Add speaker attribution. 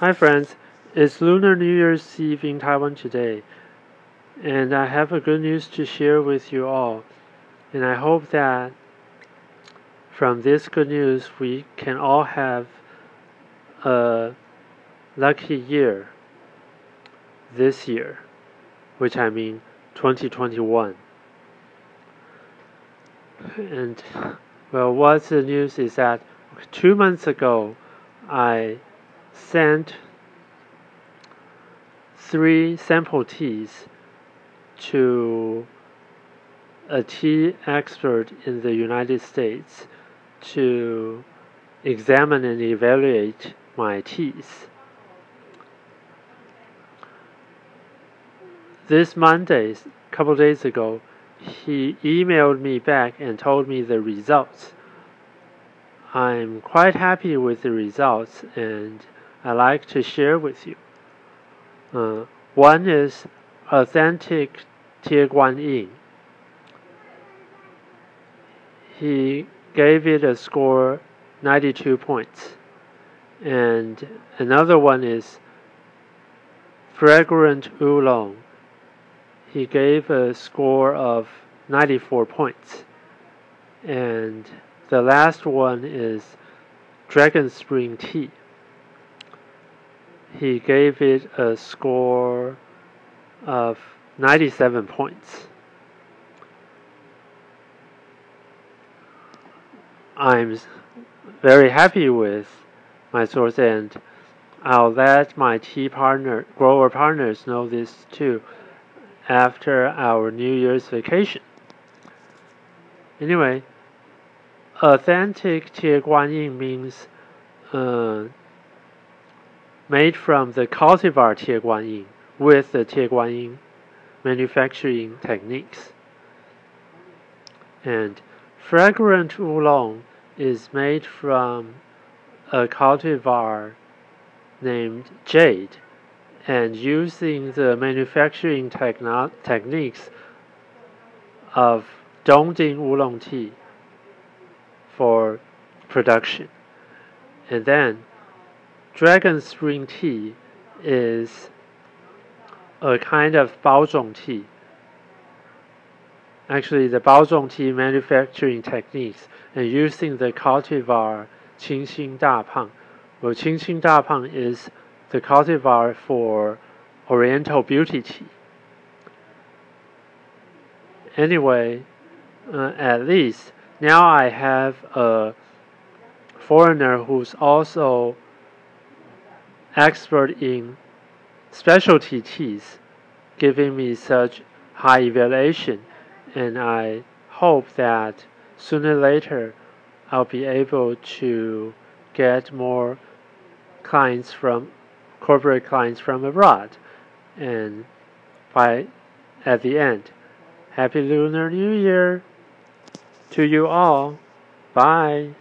Speaker 1: Hi friends, it's Lunar New Year's Eve in Taiwan today, and I have a good news to share with you all. And I hope that from this good news we can all have a lucky year this year, which I mean 2021. And well, what's the news is that two months ago I sent three sample teas to a tea expert in the United States to examine and evaluate my teas. This Monday, a couple days ago, he emailed me back and told me the results. I'm quite happy with the results and I like to share with you. Uh, one is authentic Tie Guan Yin. He gave it a score 92 points. And another one is fragrant oolong. He gave a score of 94 points. And the last one is Dragon Spring Tea he gave it a score of 97 points. I'm very happy with my source and I'll let my tea partner, grower partners know this too after our New Year's vacation. Anyway, authentic Tie Guan Yin means uh, made from the cultivar Tie Guan Yin with the Tie Guan Yin manufacturing techniques. And fragrant oolong is made from a cultivar named jade and using the manufacturing techno- techniques of Dongding oolong tea for production. And then Dragon Spring tea is a kind of baozhong tea. Actually, the baozhong tea manufacturing techniques and using the cultivar Qingxin Dapang. Well, Qingxin Dapang is the cultivar for Oriental Beauty Tea. Anyway, uh, at least now I have a foreigner who's also expert in specialty teas, giving me such high evaluation, and I hope that sooner or later I'll be able to get more clients from corporate clients from abroad. And by at the end, Happy Lunar New Year to you all. Bye.